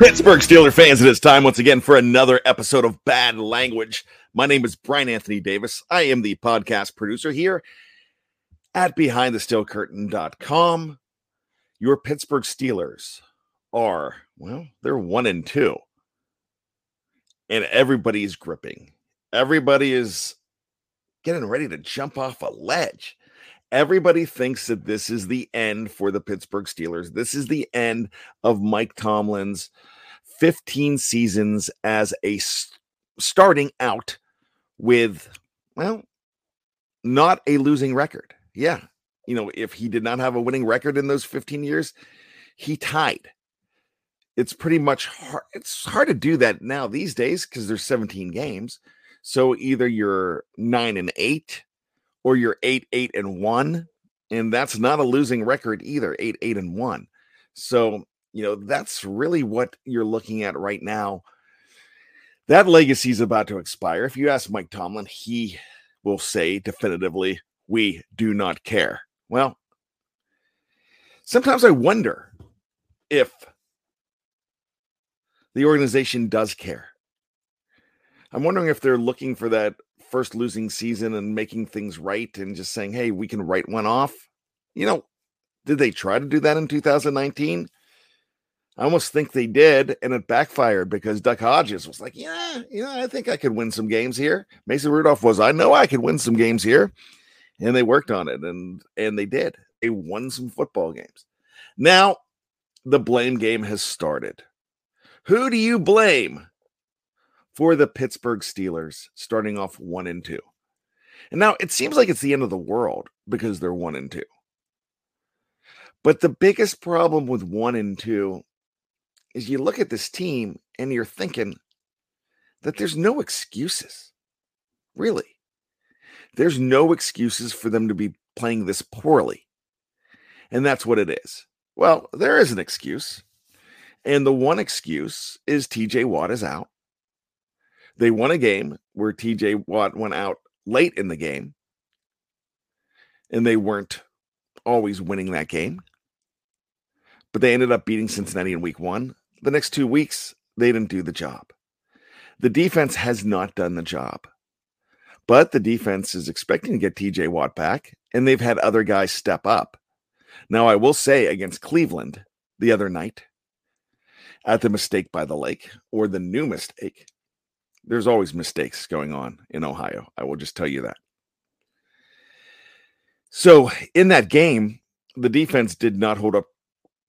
Pittsburgh Steelers fans, it is time once again for another episode of Bad Language. My name is Bryan Anthony Davis. I am the podcast producer here at BehindTheSteelCurtain.com. Your Pittsburgh Steelers are, well, they're one and two. And everybody's gripping. Everybody is getting ready to jump off a ledge. Everybody thinks that this is the end for the Pittsburgh Steelers. This is the end of Mike Tomlin's 15 seasons as a s- starting out with, well, not a losing record. Yeah. You know, if he did not have a winning record in those 15 years, he tied. It's pretty much hard. It's hard to do that now these days because there's 17 games. So either you're nine and eight or you're eight, eight and one. And that's not a losing record either, eight, eight and one. So, you know, that's really what you're looking at right now. That legacy is about to expire. If you ask Mike Tomlin, he will say definitively, we do not care. Well, sometimes I wonder if the organization does care. I'm wondering if they're looking for that first losing season and making things right and just saying, hey, we can write one off. You know, did they try to do that in 2019? I almost think they did, and it backfired because Duck Hodges was like, Yeah, you know, I think I could win some games here. Mason Rudolph was, I know I could win some games here. And they worked on it and and they did. They won some football games. Now the blame game has started. Who do you blame for the Pittsburgh Steelers starting off one and two? And now it seems like it's the end of the world because they're one and two. But the biggest problem with one and two is you look at this team and you're thinking that there's no excuses. Really. There's no excuses for them to be playing this poorly. And that's what it is. Well, there is an excuse. And the one excuse is TJ Watt is out. They won a game where TJ Watt went out late in the game. And they weren't always winning that game. But they ended up beating Cincinnati in week one. The next two weeks, they didn't do the job. The defense has not done the job. But the defense is expecting to get TJ Watt back, and they've had other guys step up. Now, I will say against Cleveland the other night, at the mistake by the lake or the new mistake, there's always mistakes going on in Ohio. I will just tell you that. So, in that game, the defense did not hold up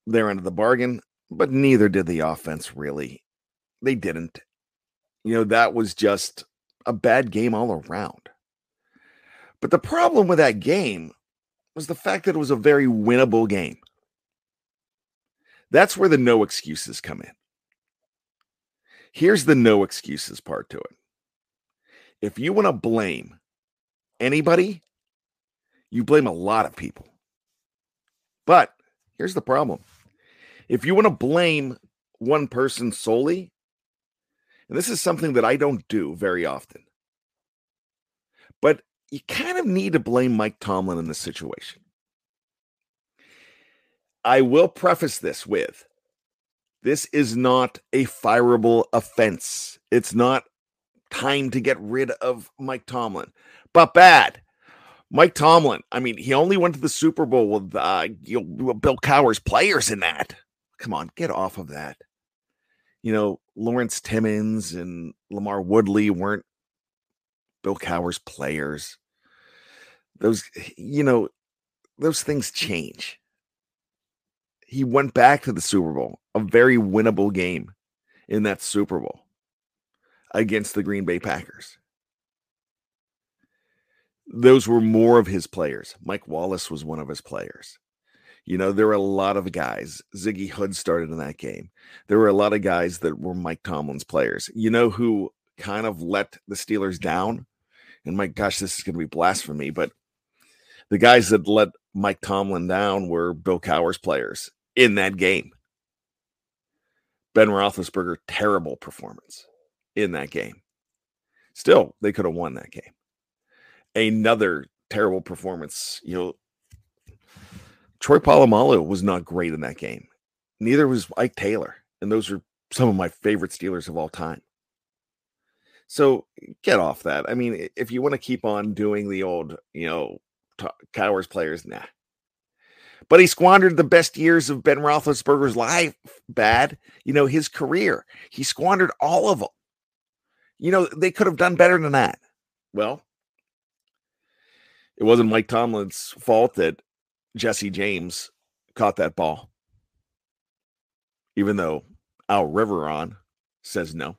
their end of the bargain, but neither did the offense really. They didn't. You know, that was just a bad game all around. But the problem with that game was the fact that it was a very winnable game. That's where the no excuses come in. Here's the no excuses part to it. If you want to blame anybody, you blame a lot of people. But here's the problem if you want to blame one person solely, and this is something that I don't do very often, but you kind of need to blame Mike Tomlin in this situation. I will preface this with this is not a fireable offense. It's not time to get rid of Mike Tomlin, but bad. Mike Tomlin, I mean, he only went to the Super Bowl with uh, you know, Bill Cowher's players in that. Come on, get off of that. You know, Lawrence Timmons and Lamar Woodley weren't Bill Cowher's players. Those, you know, those things change. He went back to the Super Bowl, a very winnable game in that Super Bowl against the Green Bay Packers. Those were more of his players. Mike Wallace was one of his players. You know, there were a lot of guys. Ziggy Hood started in that game. There were a lot of guys that were Mike Tomlin's players. You know who kind of let the Steelers down? And my gosh, this is going to be blasphemy, but the guys that let Mike Tomlin down were Bill Cowher's players in that game. Ben Roethlisberger, terrible performance in that game. Still, they could have won that game. Another terrible performance. You know, Troy Polamalu was not great in that game. Neither was Ike Taylor. And those are some of my favorite Steelers of all time. So get off that. I mean, if you want to keep on doing the old, you know, t- Cowher's players, nah. But he squandered the best years of Ben Roethlisberger's life. Bad, you know, his career. He squandered all of them. You know, they could have done better than that. Well, it wasn't Mike Tomlin's fault that Jesse James caught that ball, even though Al Riveron says no.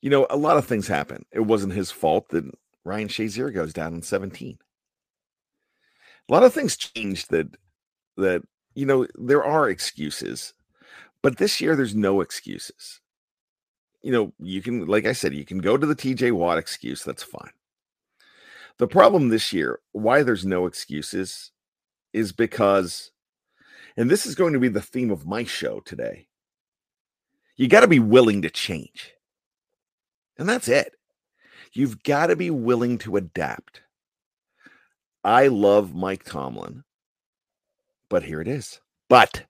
You know, a lot of things happen. It wasn't his fault that Ryan Shazier goes down in 17. A lot of things changed that that you know, there are excuses. But this year there's no excuses. You know, you can like I said, you can go to the TJ Watt excuse, that's fine. The problem this year, why there's no excuses, is because, and this is going to be the theme of my show today, you got to be willing to change. And that's it. You've got to be willing to adapt. I love Mike Tomlin, but here it is. But,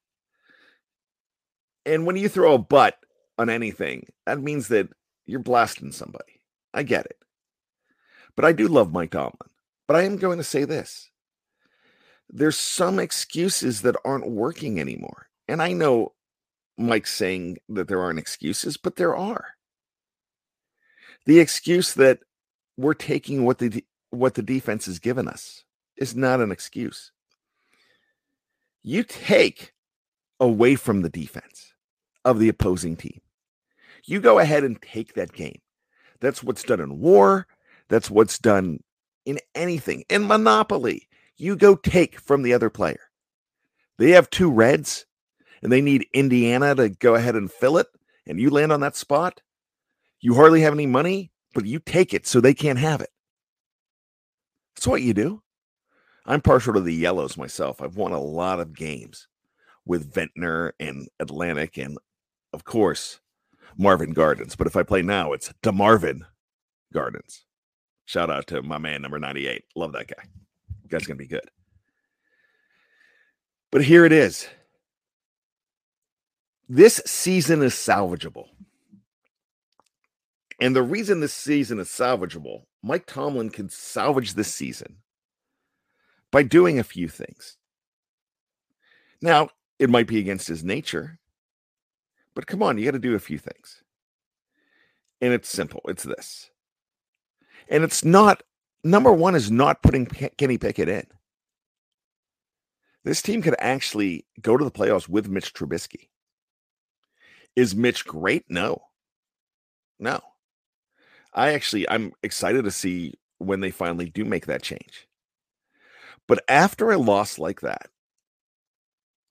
and when you throw a but on anything, that means that you're blasting somebody. I get it. But I do love Mike Tomlin. But I am going to say this there's some excuses that aren't working anymore. And I know Mike's saying that there aren't excuses, but there are. The excuse that we're taking what the what the defense has given us is not an excuse. You take away from the defense of the opposing team. You go ahead and take that game. That's what's done in war. That's what's done in anything. In Monopoly, you go take from the other player. They have two reds and they need Indiana to go ahead and fill it, and you land on that spot. You hardly have any money, but you take it so they can't have it. That's what you do. I'm partial to the yellows myself. I've won a lot of games with Ventnor and Atlantic, and of course, Marvin Gardens. But if I play now, it's DeMarvin Gardens. Shout out to my man, number 98. Love that guy. Guy's going to be good. But here it is. This season is salvageable. And the reason this season is salvageable, Mike Tomlin can salvage this season by doing a few things. Now, it might be against his nature, but come on, you got to do a few things. And it's simple it's this and it's not number one is not putting Kenny Pickett in. This team could actually go to the playoffs with Mitch Trubisky. Is Mitch great? No. No. I actually I'm excited to see when they finally do make that change. But after a loss like that,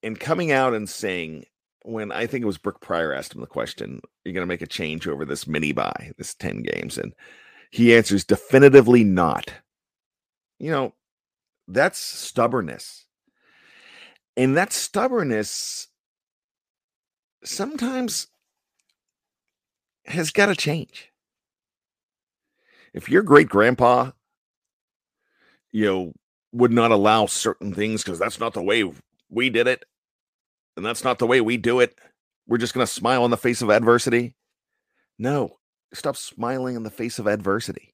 and coming out and saying, when I think it was Brooke Pryor asked him the question, you're going to make a change over this mini bye, this 10 games. And he answers definitively not. You know, that's stubbornness. And that stubbornness sometimes has got to change. If your great grandpa, you know, would not allow certain things because that's not the way we did it, and that's not the way we do it, we're just going to smile in the face of adversity. No, Stop smiling in the face of adversity.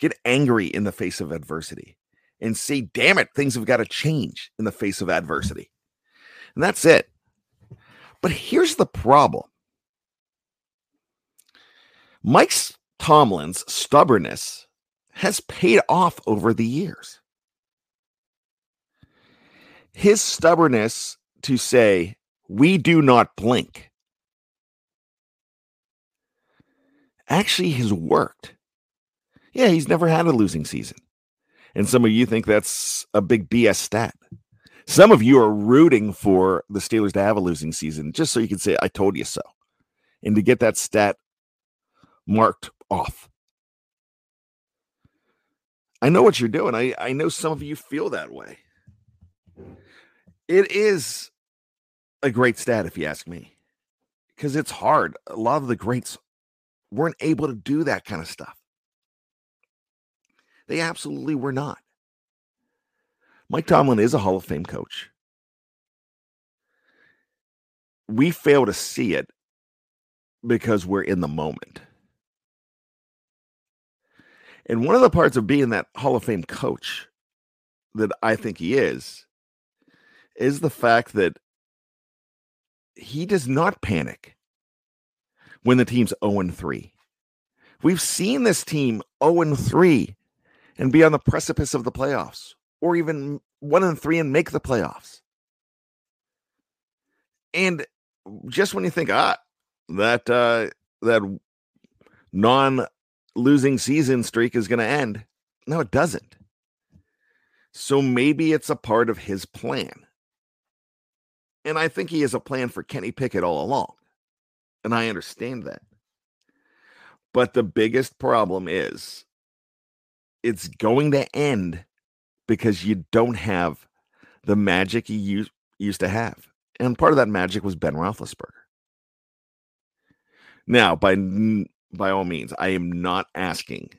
Get angry in the face of adversity and say, damn it, things have got to change in the face of adversity. And that's it. But here's the problem Mike Tomlin's stubbornness has paid off over the years. His stubbornness to say, we do not blink actually has worked. Yeah, he's never had a losing season. And some of you think that's a big BS stat. Some of you are rooting for the Steelers to have a losing season just so you can say, I told you so. And to get that stat marked off. I know what you're doing. I, I know some of you feel that way. It is a great stat, if you ask me, because it's hard. A lot of the greats weren't able to do that kind of stuff. They absolutely were not. Mike Tomlin is a Hall of Fame coach. we fail to see it because we're in the moment. And one of the parts of being that Hall of Fame coach that I think he is is the fact that he does not panic when the team's 0 3. We've seen this team 0 3 and be on the precipice of the playoffs, or even 1 and 3 and make the playoffs. And just when you think, ah, that uh that non losing season streak is going to end. No, it doesn't. So maybe it's a part of his plan. And I think he has a plan for Kenny Pickett all along. And I understand that. But the biggest problem is it's going to end because you don't have the magic you used, used to have. And part of that magic was Ben Roethlisberger. Now, by by all means, I am not asking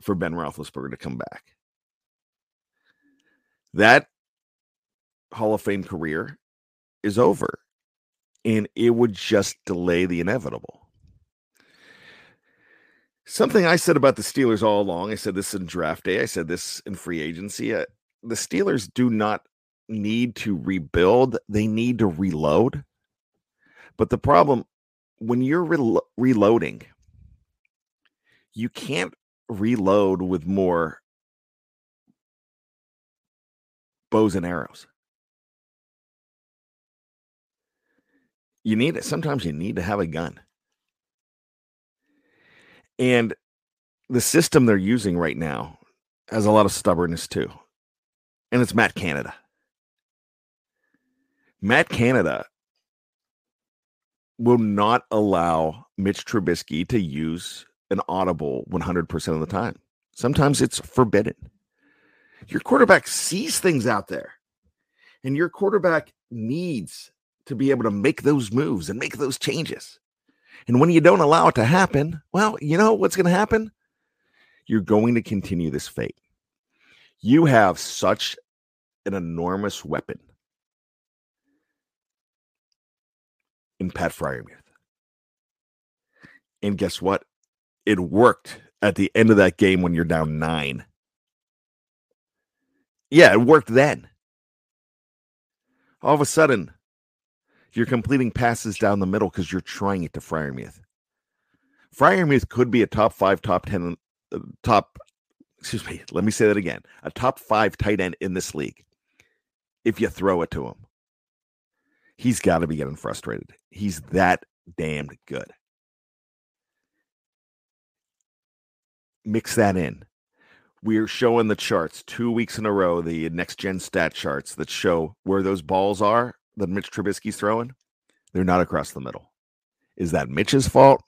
for Ben Roethlisberger to come back. That Hall of Fame career is over, and it would just delay the inevitable. Something I said about the Steelers all along, I said this in draft day, I said this in free agency. Uh, the Steelers do not need to rebuild, they need to reload. But the problem when you're re- reloading, you can't reload with more bows and arrows. You need it. Sometimes you need to have a gun. And the system they're using right now has a lot of stubbornness too. And it's Matt Canada. Matt Canada will not allow Mitch Trubisky to use an audible 100% of the time. Sometimes it's forbidden. Your quarterback sees things out there, and your quarterback needs to be able to make those moves and make those changes. And when you don't allow it to happen, well, you know what's going to happen? You're going to continue this fate. You have such an enormous weapon in Pat Freiermuth. And guess what? It worked at the end of that game when you're down nine. Yeah, it worked then. All of a sudden, you're completing passes down the middle because you're trying it to Freiermuth. Freiermuth could be a top five, top 10, uh, top, excuse me, let me say that again a top five tight end in this league if you throw it to him. He's got to be getting frustrated. He's that damned good. Mix that in. We're showing the charts two weeks in a row, the next gen stat charts that show where those balls are that Mitch Trubisky's throwing. They're not across the middle. Is that Mitch's fault?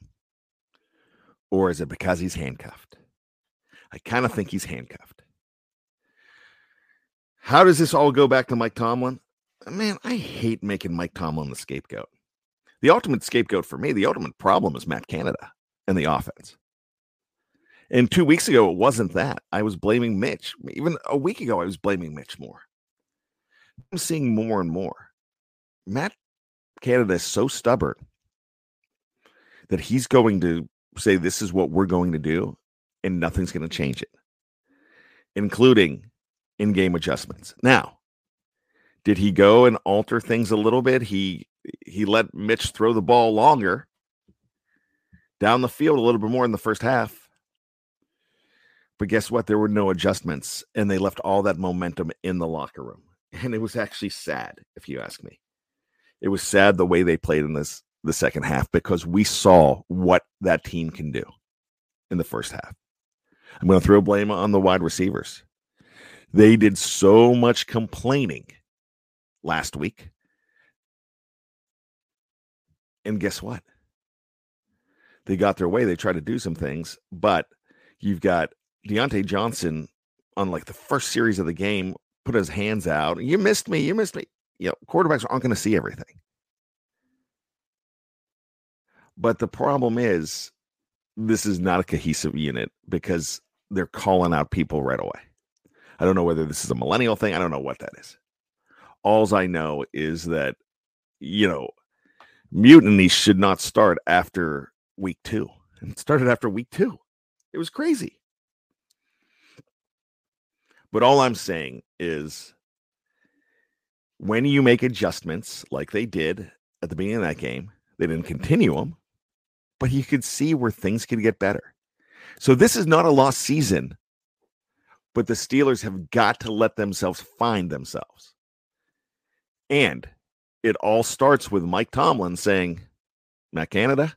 Or is it because he's handcuffed? I kind of think he's handcuffed. How does this all go back to Mike Tomlin? Man, I hate making Mike Tomlin the scapegoat. The ultimate scapegoat for me, the ultimate problem is Matt Canada and the offense. And two weeks ago, it wasn't that. I was blaming Mitch. Even a week ago, I was blaming Mitch more. I'm seeing more and more. Matt Canada is so stubborn that he's going to say, This is what we're going to do, and nothing's going to change it, including in game adjustments. Now, did he go and alter things a little bit? He he let Mitch throw the ball longer down the field a little bit more in the first half but guess what? There were no adjustments, and they left all that momentum in the locker room. And it was actually sad, if you ask me. It was sad the way they played in this the second half because we saw what that team can do in the first half. I'm going to throw blame on the wide receivers. They did so much complaining last week. And guess what? They got their way. They tried to do some things, but you've got Diontae Johnson on like the first series of the game put his hands out. You missed me. You missed me. You know, quarterbacks aren't going to see everything. But the problem is, this is not a cohesive unit because they're calling out people right away. I don't know whether this is a millennial thing. I don't know what that is. Alls I know is that, you know, Mutiny should not start after week two. And it started after week two. It was crazy. But all I'm saying is when you make adjustments like they did at the beginning of that game, they didn't continue them, but you could see where things could get better. So this is not a lost season, but the Steelers have got to let themselves find themselves. And it all starts with Mike Tomlin saying, Matt Canada,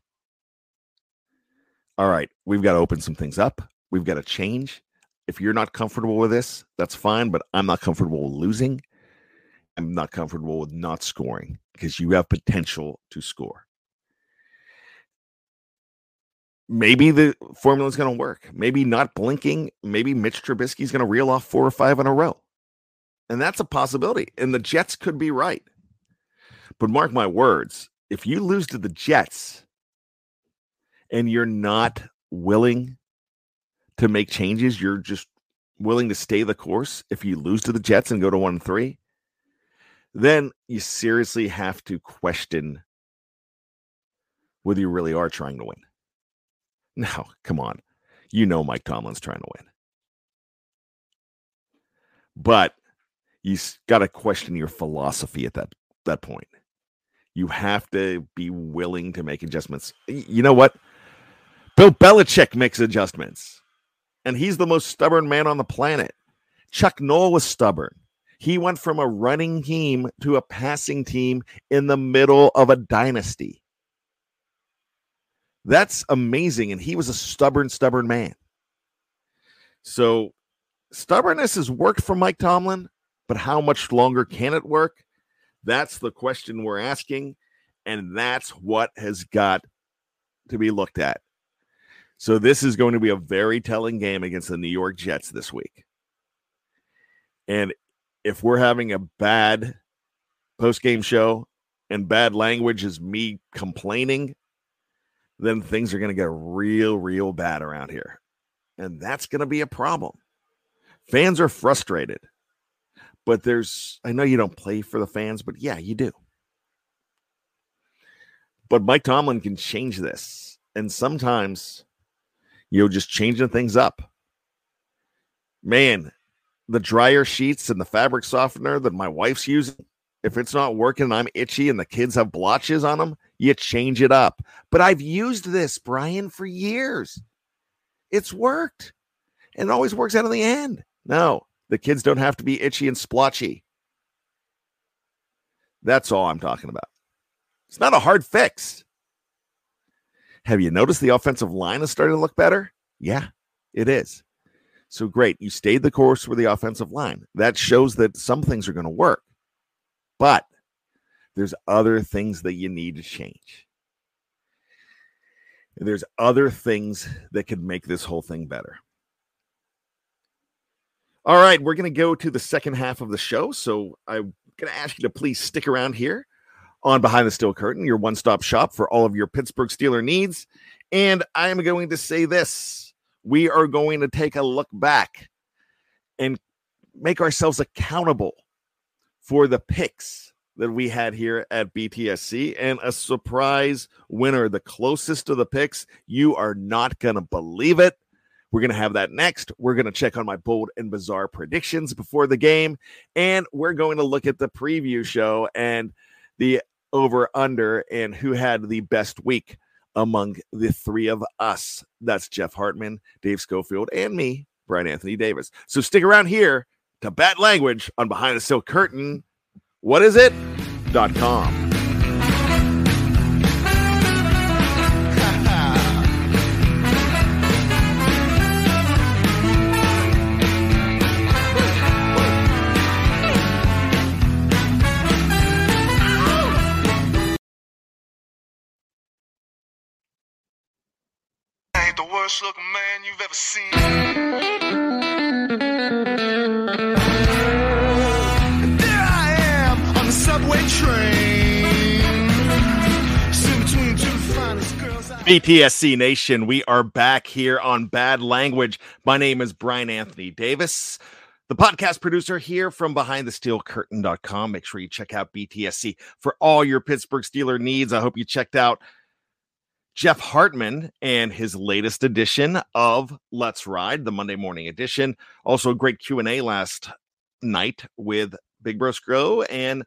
all right, we've got to open some things up. We've got to change. If you're not comfortable with this, that's fine, but I'm not comfortable with losing. I'm not comfortable with not scoring because you have potential to score. Maybe the formula is going to work. Maybe not blinking. Maybe Mitch Trubisky is going to reel off four or five in a row. And that's a possibility. And the Jets could be right. But mark my words if you lose to the Jets and you're not willing to make changes, you're just willing to stay the course. If you lose to the Jets and go to one three, then you seriously have to question whether you really are trying to win. Now, come on. You know Mike Tomlin's trying to win. But you got to question your philosophy at that that point. You have to be willing to make adjustments. You know what? Bill Belichick makes adjustments, and he's the most stubborn man on the planet. Chuck Noll was stubborn. He went from a running team to a passing team in the middle of a dynasty. That's amazing. And he was a stubborn, stubborn man. So stubbornness has worked for Mike Tomlin, but how much longer can it work? That's the question we're asking. And that's what has got to be looked at. So this is going to be a very telling game against the New York Jets this week. And if we're having a bad post game show and bad language is me complaining, then things are going to get real, real bad around here. And that's going to be a problem. Fans are frustrated. But there's, I know you don't play for the fans, but yeah, you do. But Mike Tomlin can change this. And sometimes you'll just changing things up. Man, the dryer sheets and the fabric softener that my wife's using, if it's not working and I'm itchy and the kids have blotches on them, you change it up. But I've used this, Bryan, for years. It's worked and it always works out in the end. No, the kids don't have to be itchy and splotchy. That's all I'm talking about. It's not a hard fix. Have you noticed the offensive line is starting to look better? Yeah, it is. So great. You stayed the course with the offensive line. That shows that some things are going to work. But there's other things that you need to change. There's other things that could make this whole thing better. All right, we're going to go to the second half of the show. So I'm going to ask you to please stick around here on Behind the Steel Curtain, your one stop shop for all of your Pittsburgh Steeler needs. And I'm going to say this we are going to take a look back and make ourselves accountable for the picks that we had here at BTSC and a surprise winner, the closest to the picks. You are not going to believe it. We're going to have that next. We're going to check on my bold and bizarre predictions before the game. And we're going to look at the preview show and the over under and who had the best week among the three of us. That's Jeff Hartman, Dave Schofield, and me, Bryan Anthony Davis. So stick around here to Bad Language on Behind the Steel Curtain. What is it? Dot com. Worst looking man you've ever seen. there I am on the subway train. BTSC Nation, we are back here on Bad Language. My name is Bryan Anthony Davis, the podcast producer here from behindthesteelcurtain.com. Make sure you check out BTSC for all your Pittsburgh Steeler needs. I hope you checked out Jeff Hartman and his latest edition of Let's Ride, the Monday morning edition. Also, a great Q&A last night with Big Bro Scro and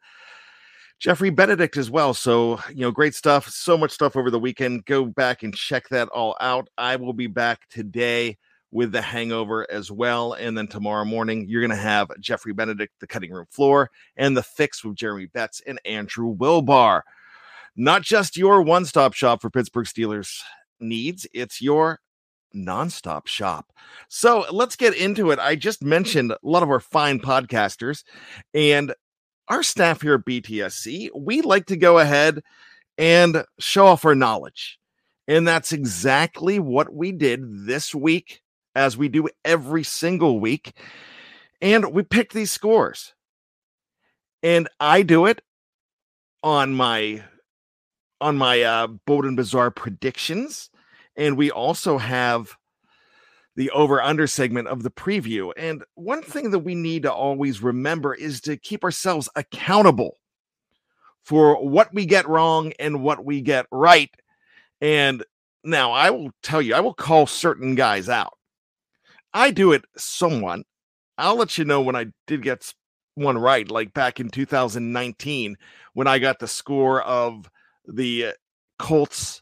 Jeffrey Benedict as well. So, you know, great stuff. So much stuff over the weekend. Go back and check that all out. I will be back today with the hangover as well. And then tomorrow morning, you're going to have Jeffrey Benedict, the cutting room floor, and the fix with Jeremy Betts and Andrew Wilbar. Not just your one stop shop for Pittsburgh Steelers needs, it's your nonstop shop. So let's get into it. I just mentioned a lot of our fine podcasters and our staff here at BTSC. We like to go ahead and show off our knowledge. And that's exactly what we did this week as we do every single week. And we pick these scores. And I do it on my on my uh Bold and Bizarre predictions. And we also have the over under segment of the preview. And one thing that we need to always remember is to keep ourselves accountable for what we get wrong and what we get right. And now I will tell you, I will call certain guys out. I do it somewhat. I'll let you know when I did get one right, like back in 2019 when I got the score of the uh, Colts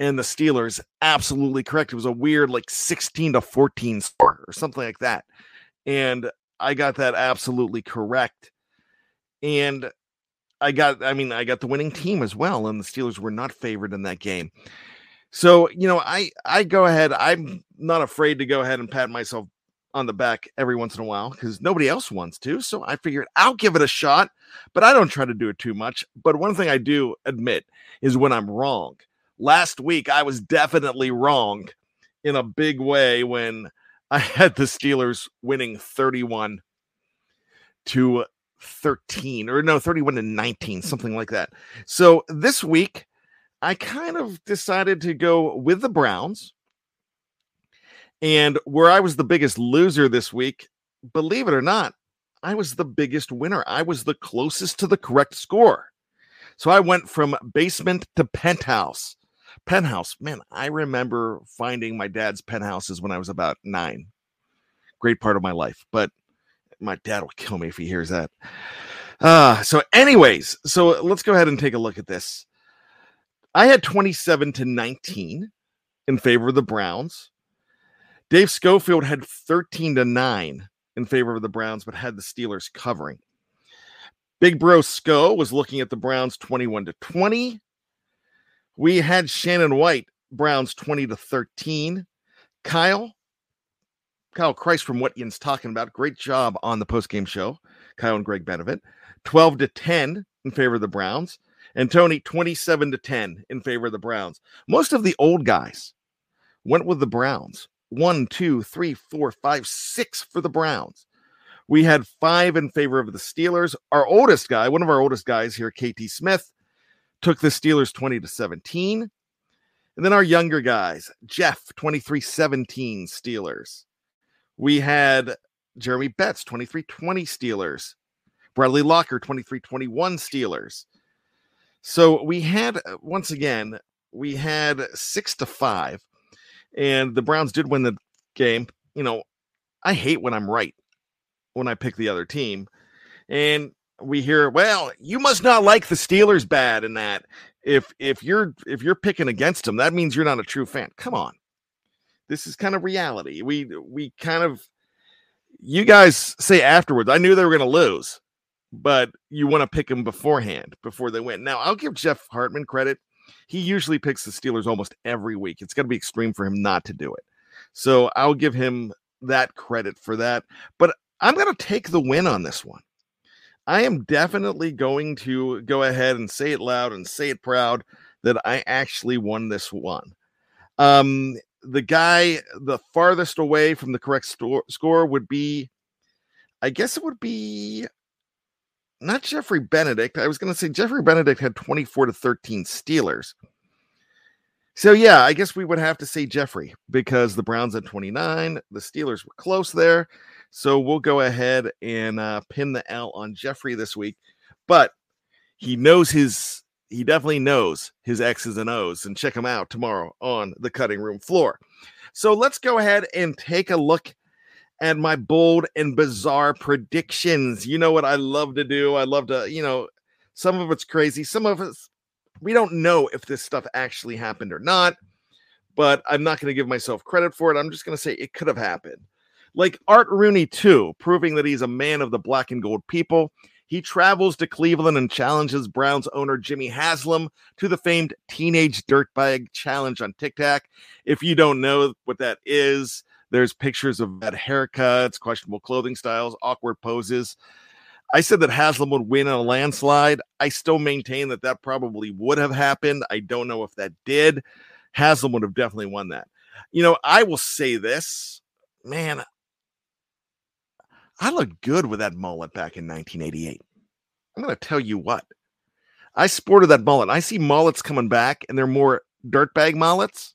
and the Steelers absolutely correct. It was a weird like 16 to 14 score or something like that. And I got that absolutely correct. And I got I mean I got the winning team as well and the Steelers were not favored in that game. So, you know, I I go ahead. I'm not afraid to go ahead and pat myself on the back every once in a while because nobody else wants to. So I figured I'll give it a shot, but I don't try to do it too much. But one thing I do admit is when I'm wrong. Last week I was definitely wrong in a big way when I had the Steelers winning 31 to 13 or no 31 to 19 mm-hmm. something like that. So this week I kind of decided to go with the Browns. And where I was the biggest loser this week, believe it or not, I was the biggest winner. I was the closest to the correct score. So I went from basement to penthouse. Penthouse, man, I remember finding my dad's penthouses when I was about nine. Great part of my life, but my dad will kill me if he hears that. Uh, so, anyways, so let's go ahead and take a look at this. I had 27 to 19 in favor of the Browns. Dave Schofield had 13 to 9 in favor of the Browns, but had the Steelers covering. Big Bro Sco was looking at the Browns 21 to 20. We had Shannon White, Browns 20 to 13. Kyle, Kyle Christ from what Ian's talking about. Great job on the post-game show. Kyle and Greg Benevit. 12 to 10 in favor of the Browns. And Tony, 27 to 10 in favor of the Browns. Most of the old guys went with the Browns. One, two, three, four, five, six for the Browns. We had five in favor of the Steelers. Our oldest guy, one of our oldest guys here, KT Smith, took the Steelers 20 to 17. And then our younger guys, Jeff, 23 17 Steelers. We had Jeremy Betts, 23 20 Steelers. Bradley Locker, 23 21 Steelers. So we had uh, once again we had six to five, and the Browns did win the game. You know, I hate when I'm right when I pick the other team, and we hear, well, you must not like the Steelers bad in that. If if you're if you're picking against them, that means you're not a true fan. Come on, this is kind of reality. We we kind of you guys say afterwards. I knew they were going to lose but you want to pick them beforehand before they win. Now, I'll give Jeff Hartman credit. He usually picks the Steelers almost every week. It's going to be extreme for him not to do it. So I'll give him that credit for that. But I'm going to take the win on this one. I am definitely going to go ahead and say it loud and say it proud that I actually won this one. Um, the guy the farthest away from the correct sto- score would be, I guess it would be not Jeffrey Benedict. I was going to say Jeffrey Benedict had 24 to 13 Steelers. So yeah, I guess we would have to say Jeffrey because the Browns had 29, the Steelers were close there. So we'll go ahead and uh, pin the L on Jeffrey this week. But he knows his, he definitely knows his X's and O's, and check him out tomorrow on the cutting room floor. So let's go ahead and take a look at my bold and bizarre predictions. You know what I love to do? I love to, you know, some of it's crazy, some of it's we don't know if this stuff actually happened or not, but I'm not going to give myself credit for it. I'm just going to say it could have happened. Like Art Rooney, too, proving that he's a man of the black and gold people. He travels to Cleveland and challenges Browns owner Jimmy Haslam to the famed Teenage Dirtbag Challenge on TikTok. If you don't know what that is, there's pictures of bad haircuts, questionable clothing styles, awkward poses. I said that Haslam would win in a landslide. I still maintain that that probably would have happened. I don't know if that did. Haslam would have definitely won that. You know, I will say this, man. I looked good with that mullet back in 1988. I'm going to tell you what. I sported that mullet. I see mullets coming back and they're more dirtbag mullets.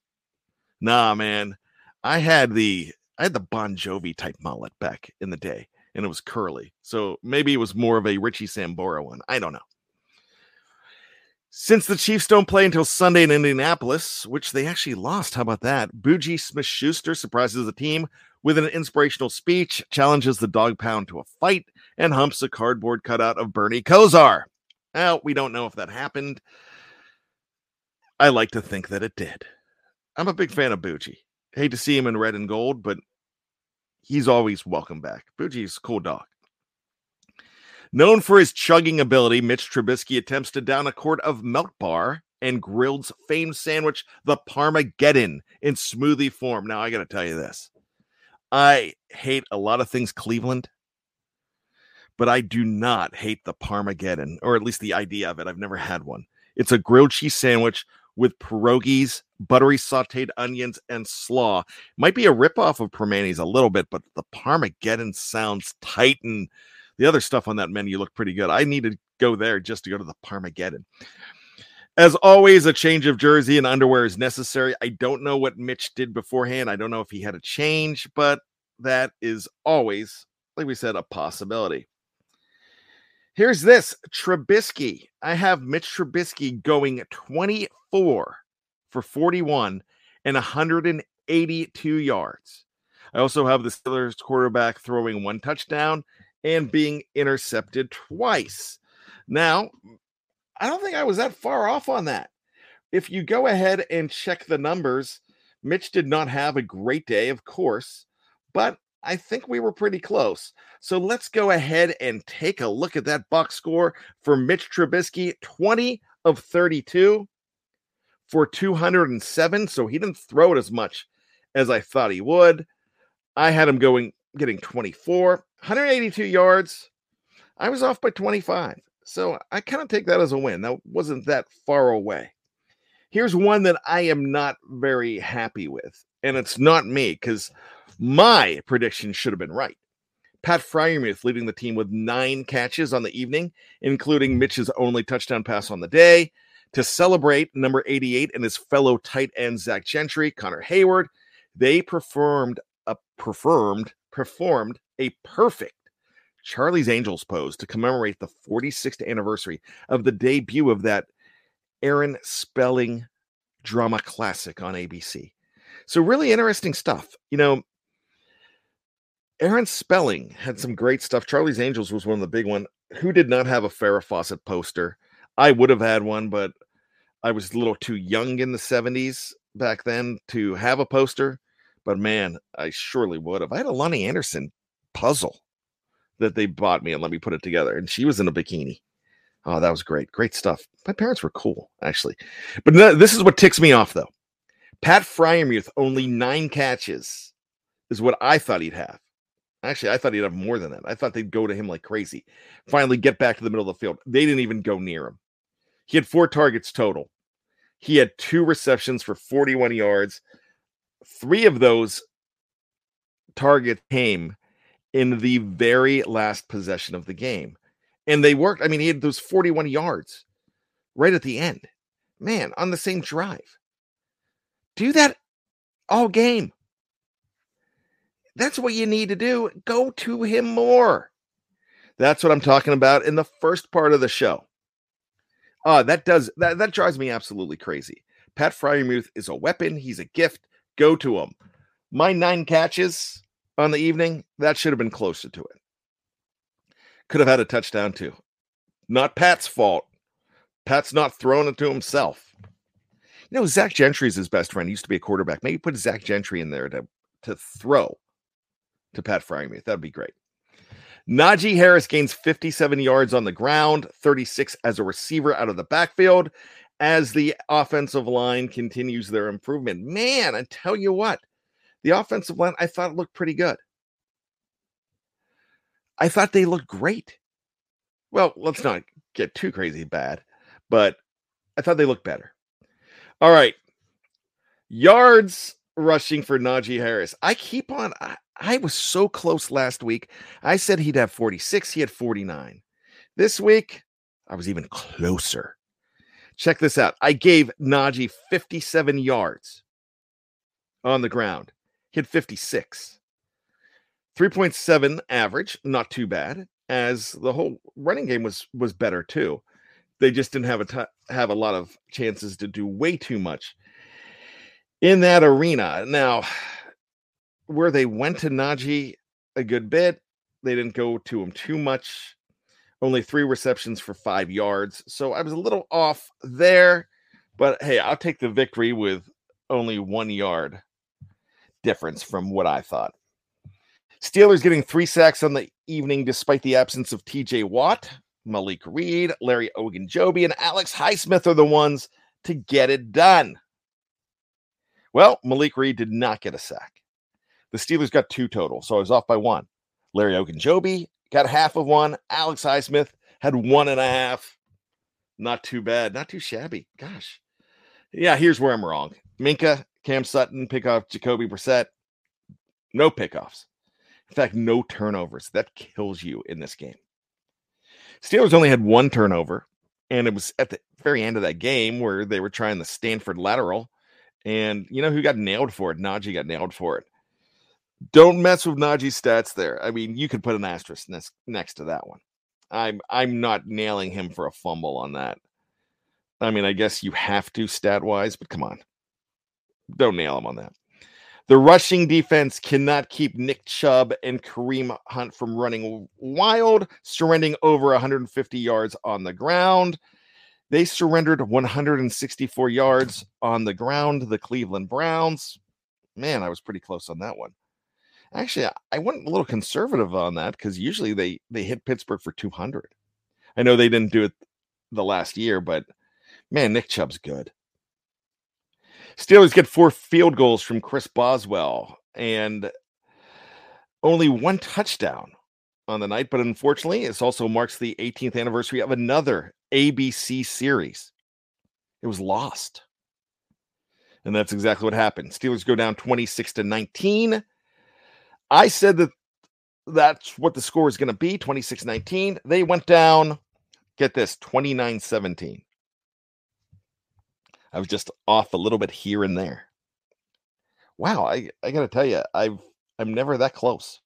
Nah, man. I had the I had the Bon Jovi type mullet back in the day and it was curly. So maybe it was more of a Richie Sambora one. I don't know. Since the Chiefs don't play until Sunday in Indianapolis, which they actually lost, how about that? JuJu Smith Schuster surprises the team with an inspirational speech, challenges the dog pound to a fight, and humps a cardboard cutout of Bernie Kosar. Now, we don't know if that happened. I like to think that it did. I'm a big fan of JuJu. Hate to see him in red and gold, but he's always welcome back. JuJu's cool dog. Known for his chugging ability, Mitch Trubisky attempts to down a quart of Melt Bar and Grilled's famed sandwich, the Parmageddon, in smoothie form. Now, I got to tell you this I hate a lot of things Cleveland, but I do not hate the Parmageddon, or at least the idea of it. I've never had one. It's a grilled cheese sandwich with pierogies, buttery sauteed onions, and slaw. Might be a ripoff of Primanti's a little bit, but the Parmageddon sounds tight, and the other stuff on that menu looked pretty good. I need to go there just to go to the Parmageddon. As always, a change of jersey and underwear is necessary. I don't know what Mitch did beforehand. I don't know if he had a change, but that is always, like we said, a possibility. Here's this Trubisky. I have Mitch Trubisky going 24 for 41 and 182 yards. I also have the Steelers quarterback throwing one touchdown and being intercepted twice. Now, I don't think I was that far off on that. If you go ahead and check the numbers, Mitch did not have a great day, of course, but I think we were pretty close. So let's go ahead and take a look at that box score for Mitch Trubisky 20 of 32 for 207. So he didn't throw it as much as I thought he would. I had him going getting 24, 182 yards. I was off by 25. So I kind of take that as a win. That wasn't that far away. Here's one that I am not very happy with, and it's not me because my prediction should have been right. Pat Freiermuth leading the team with nine catches on the evening, including Mitch's only touchdown pass on the day. To celebrate number 88 and his fellow tight end Zach Gentry, Connor Heyward, they performed a performed performed a perfect Charlie's Angels pose to commemorate the 46th anniversary of the debut of that Aaron Spelling drama classic on ABC. So really interesting stuff. You know, Aaron Spelling had some great stuff. Charlie's Angels was one of the big one. Who did not have a Farrah Fawcett poster? I would have had one, but I was a little too young in the 70s back then to have a poster. But man, I surely would have. I had a Loni Anderson puzzle that they bought me and let me put it together. And she was in a bikini. Oh, that was great. Great stuff. My parents were cool, actually. But no, this is what ticks me off, though. Pat Freiermuth, only nine catches, is what I thought he'd have. Actually, I thought he'd have more than that. I thought they'd go to him like crazy. Finally, get back to the middle of the field. They didn't even go near him. He had four targets total. He had two receptions for 41 yards. Three of those targets came in the very last possession of the game. And they worked. I mean, he had those 41 yards right at the end. Man, on the same drive. Do that all game That's what you need to do. Go to him more. That's what I'm talking about in the first part of the show. Uh, that does that that drives me absolutely crazy. Pat Freiermuth is a weapon, he's a gift. Go to him. My nine catches on the evening, that should have been closer to it. Could have had a touchdown too. Not Pat's fault. Pat's not throwing it to himself. You know, Zach Gentry is his best friend. He used to be a quarterback. Maybe put Zach Gentry in there to, to throw to Pat Freiermuth. That'd be great. Najee Harris gains 57 yards on the ground, 36 as a receiver out of the backfield as the offensive line continues their improvement. Man, I tell you what, the offensive line, I thought it looked pretty good. I thought they looked great. Well, let's not get too crazy bad, but I thought they looked better. All right. Yards rushing for Najee Harris. I keep on, I, I was so close last week. I said he'd have 46, he had 49. This week, I was even closer. Check this out. I gave Najee 57 yards on the ground. Had 56. 3.7 average, not too bad, as the whole running game was was better too. They just didn't have a t- have a lot of chances to do way too much in that arena. Now, where they went to Najee a good bit, they didn't go to him too much. Only three receptions for five yards. So I was a little off there, but hey, I'll take the victory with only one yard difference from what I thought. Steelers getting three sacks on the evening despite the absence of TJ Watt, Malik Reed, Larry Ogunjobi, and Alex Highsmith are the ones to get it done. Well, Malik Reed did not get a sack. The Steelers got two total, so I was off by one. Larry Ogunjobi got half of one. Alex Highsmith had one and a half. Not too bad. Not too shabby. Gosh. Yeah, here's where I'm wrong. Minkah, Cam Sutton, pick off Jacoby Brissett. No pickoffs. In fact, no turnovers. That kills you in this game. Steelers only had one turnover, and it was at the very end of that game where they were trying the Stanford lateral. And you know who got nailed for it? Najee got nailed for it. Don't mess with Najee's stats there. I mean, you could put an asterisk next, next to that one. I'm I'm not nailing him for a fumble on that. I mean, I guess you have to stat wise, but come on. Don't nail him on that. The rushing defense cannot keep Nick Chubb and Kareem Hunt from running wild, surrendering over 150 yards on the ground. They surrendered 164 yards on the ground. The Cleveland Browns. Man, I was pretty close on that one. Actually, I went a little conservative on that because usually they they hit Pittsburgh for 200. I know they didn't do it the last year, but man, Nick Chubb's good. Steelers get four field goals from Chris Boswell and only one touchdown on the night. But unfortunately, it also marks the 18th anniversary of another ABC series. It was lost. And that's exactly what happened. Steelers go down 26 to 19. I said that that's what the score is going to be 26 19. They went down, get this, 29 17. I was just off a little bit here and there. Wow, I, I gotta tell you, I've I'm never that close.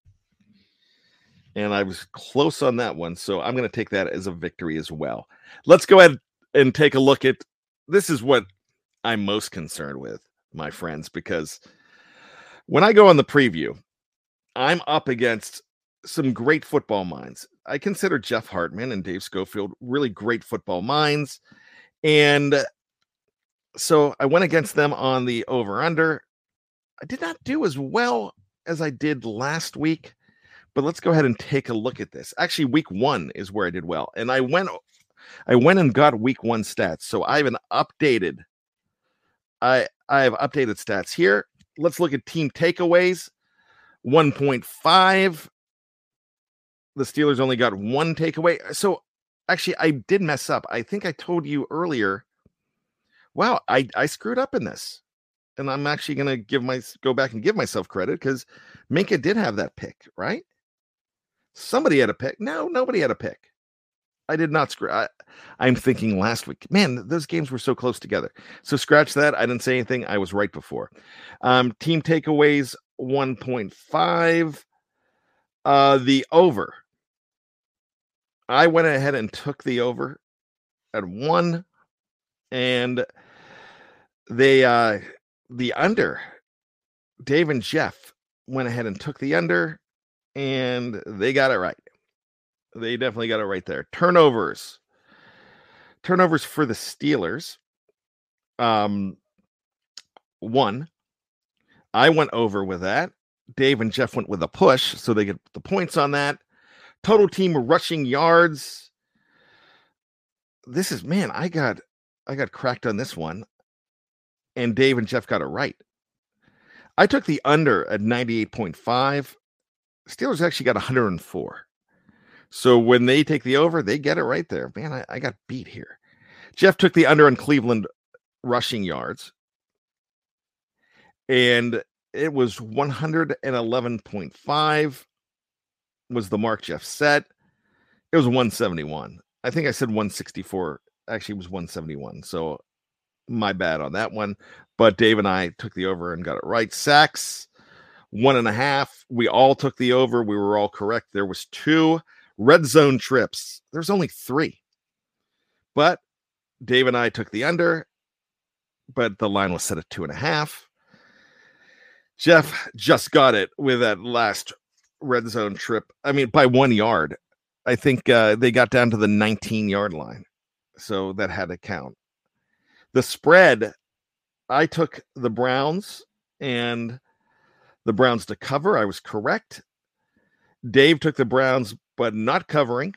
And I was close on that one. So I'm gonna take that as a victory as well. Let's go ahead and take a look at this is what I'm most concerned with, my friends, because when I go on the preview, I'm up against some great football minds. I consider Jeff Hartman and Dave Schofield really great football minds. And so I went against them on the over under. I did not do as well as I did last week, but let's go ahead and take a look at this. Actually, week one is where I did well, and I went, I went and got week one stats. So I have an updated, I I have updated stats here. Let's look at team takeaways. 1.5. The Steelers only got one takeaway. So actually, I did mess up. I think I told you earlier wow, I, I screwed up in this. And I'm actually going to give my go back and give myself credit because Minkah did have that pick, right? Somebody had a pick. No, nobody had a pick. I did not screw. I, I'm thinking last week, man, those games were so close together. So scratch that. I didn't say anything. I was right before. Um, team takeaways 1.5. Uh, the over. I went ahead and took the over at one, and they uh the under. Dave and Jeff went ahead and took the under, and they got it right. They definitely got it right there. Turnovers. Turnovers for the Steelers. Um, one. I went over with that. Dave and Jeff went with a push, so they get the points on that. Total team rushing yards. This is man, I got I got cracked on this one. And Dave and Jeff got it right. I took the under at 98.5. Steelers actually got 104. So when they take the over, they get it right there. Man, I, I got beat here. Jeff took the under on Cleveland rushing yards. And it was 111.5 was the mark Jeff set. It was 171. I think I said 164. Actually, it was 171. So my bad on that one. But Dave and I took the over and got it right. Sacks, one and a half. We all took the over. We were all correct. There was two red zone trips. There's only three. But Dave and I took the under, but the line was set at two and a half. Jeff just got it with that last red zone trip. I mean, by one yard. I think uh, they got down to the 19 yard line. So that had to count. The spread, I took the Browns and the Browns to cover. I was correct. Dave took the Browns, but not covering.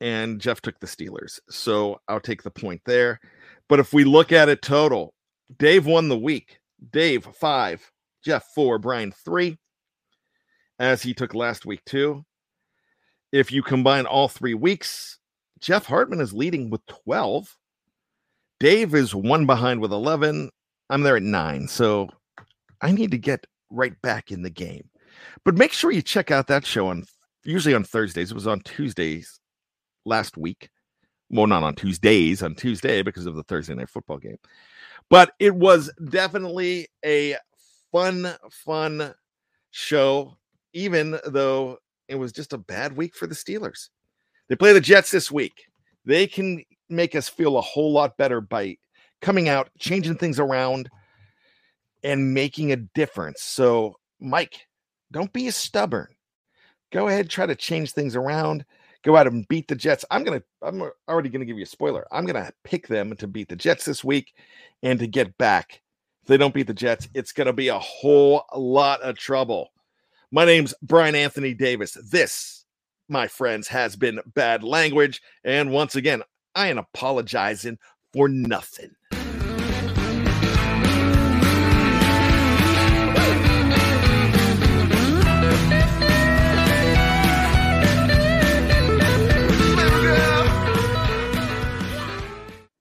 And Jeff took the Steelers. So I'll take the point there. But if we look at it total, Dave won the week. Dave, five. Jeff, four. Bryan, three as he took last week too. If you combine all three weeks, Jeff Hartman is leading with 12. Dave is one behind with 11. I'm there at nine. So I need to get right back in the game. But make sure you check out that show on usually on Thursdays. It was on Tuesdays last week. Well, not on Tuesdays, on Tuesday because of the Thursday night football game. But it was definitely a fun, fun show even though it was just a bad week for the Steelers. They play the Jets this week. They can make us feel a whole lot better by coming out, changing things around, and making a difference. So, Mike, don't be stubborn. Go ahead, try to change things around. Go out and beat the Jets. I'm gonna. I'm already gonna give you a spoiler. I'm gonna pick them to beat the Jets this week and to get back. If they don't beat the Jets, it's gonna be a whole lot of trouble. My name's Bryan Anthony Davis. This, my friends, has been bad language. And once again, I ain't apologizing for nothing.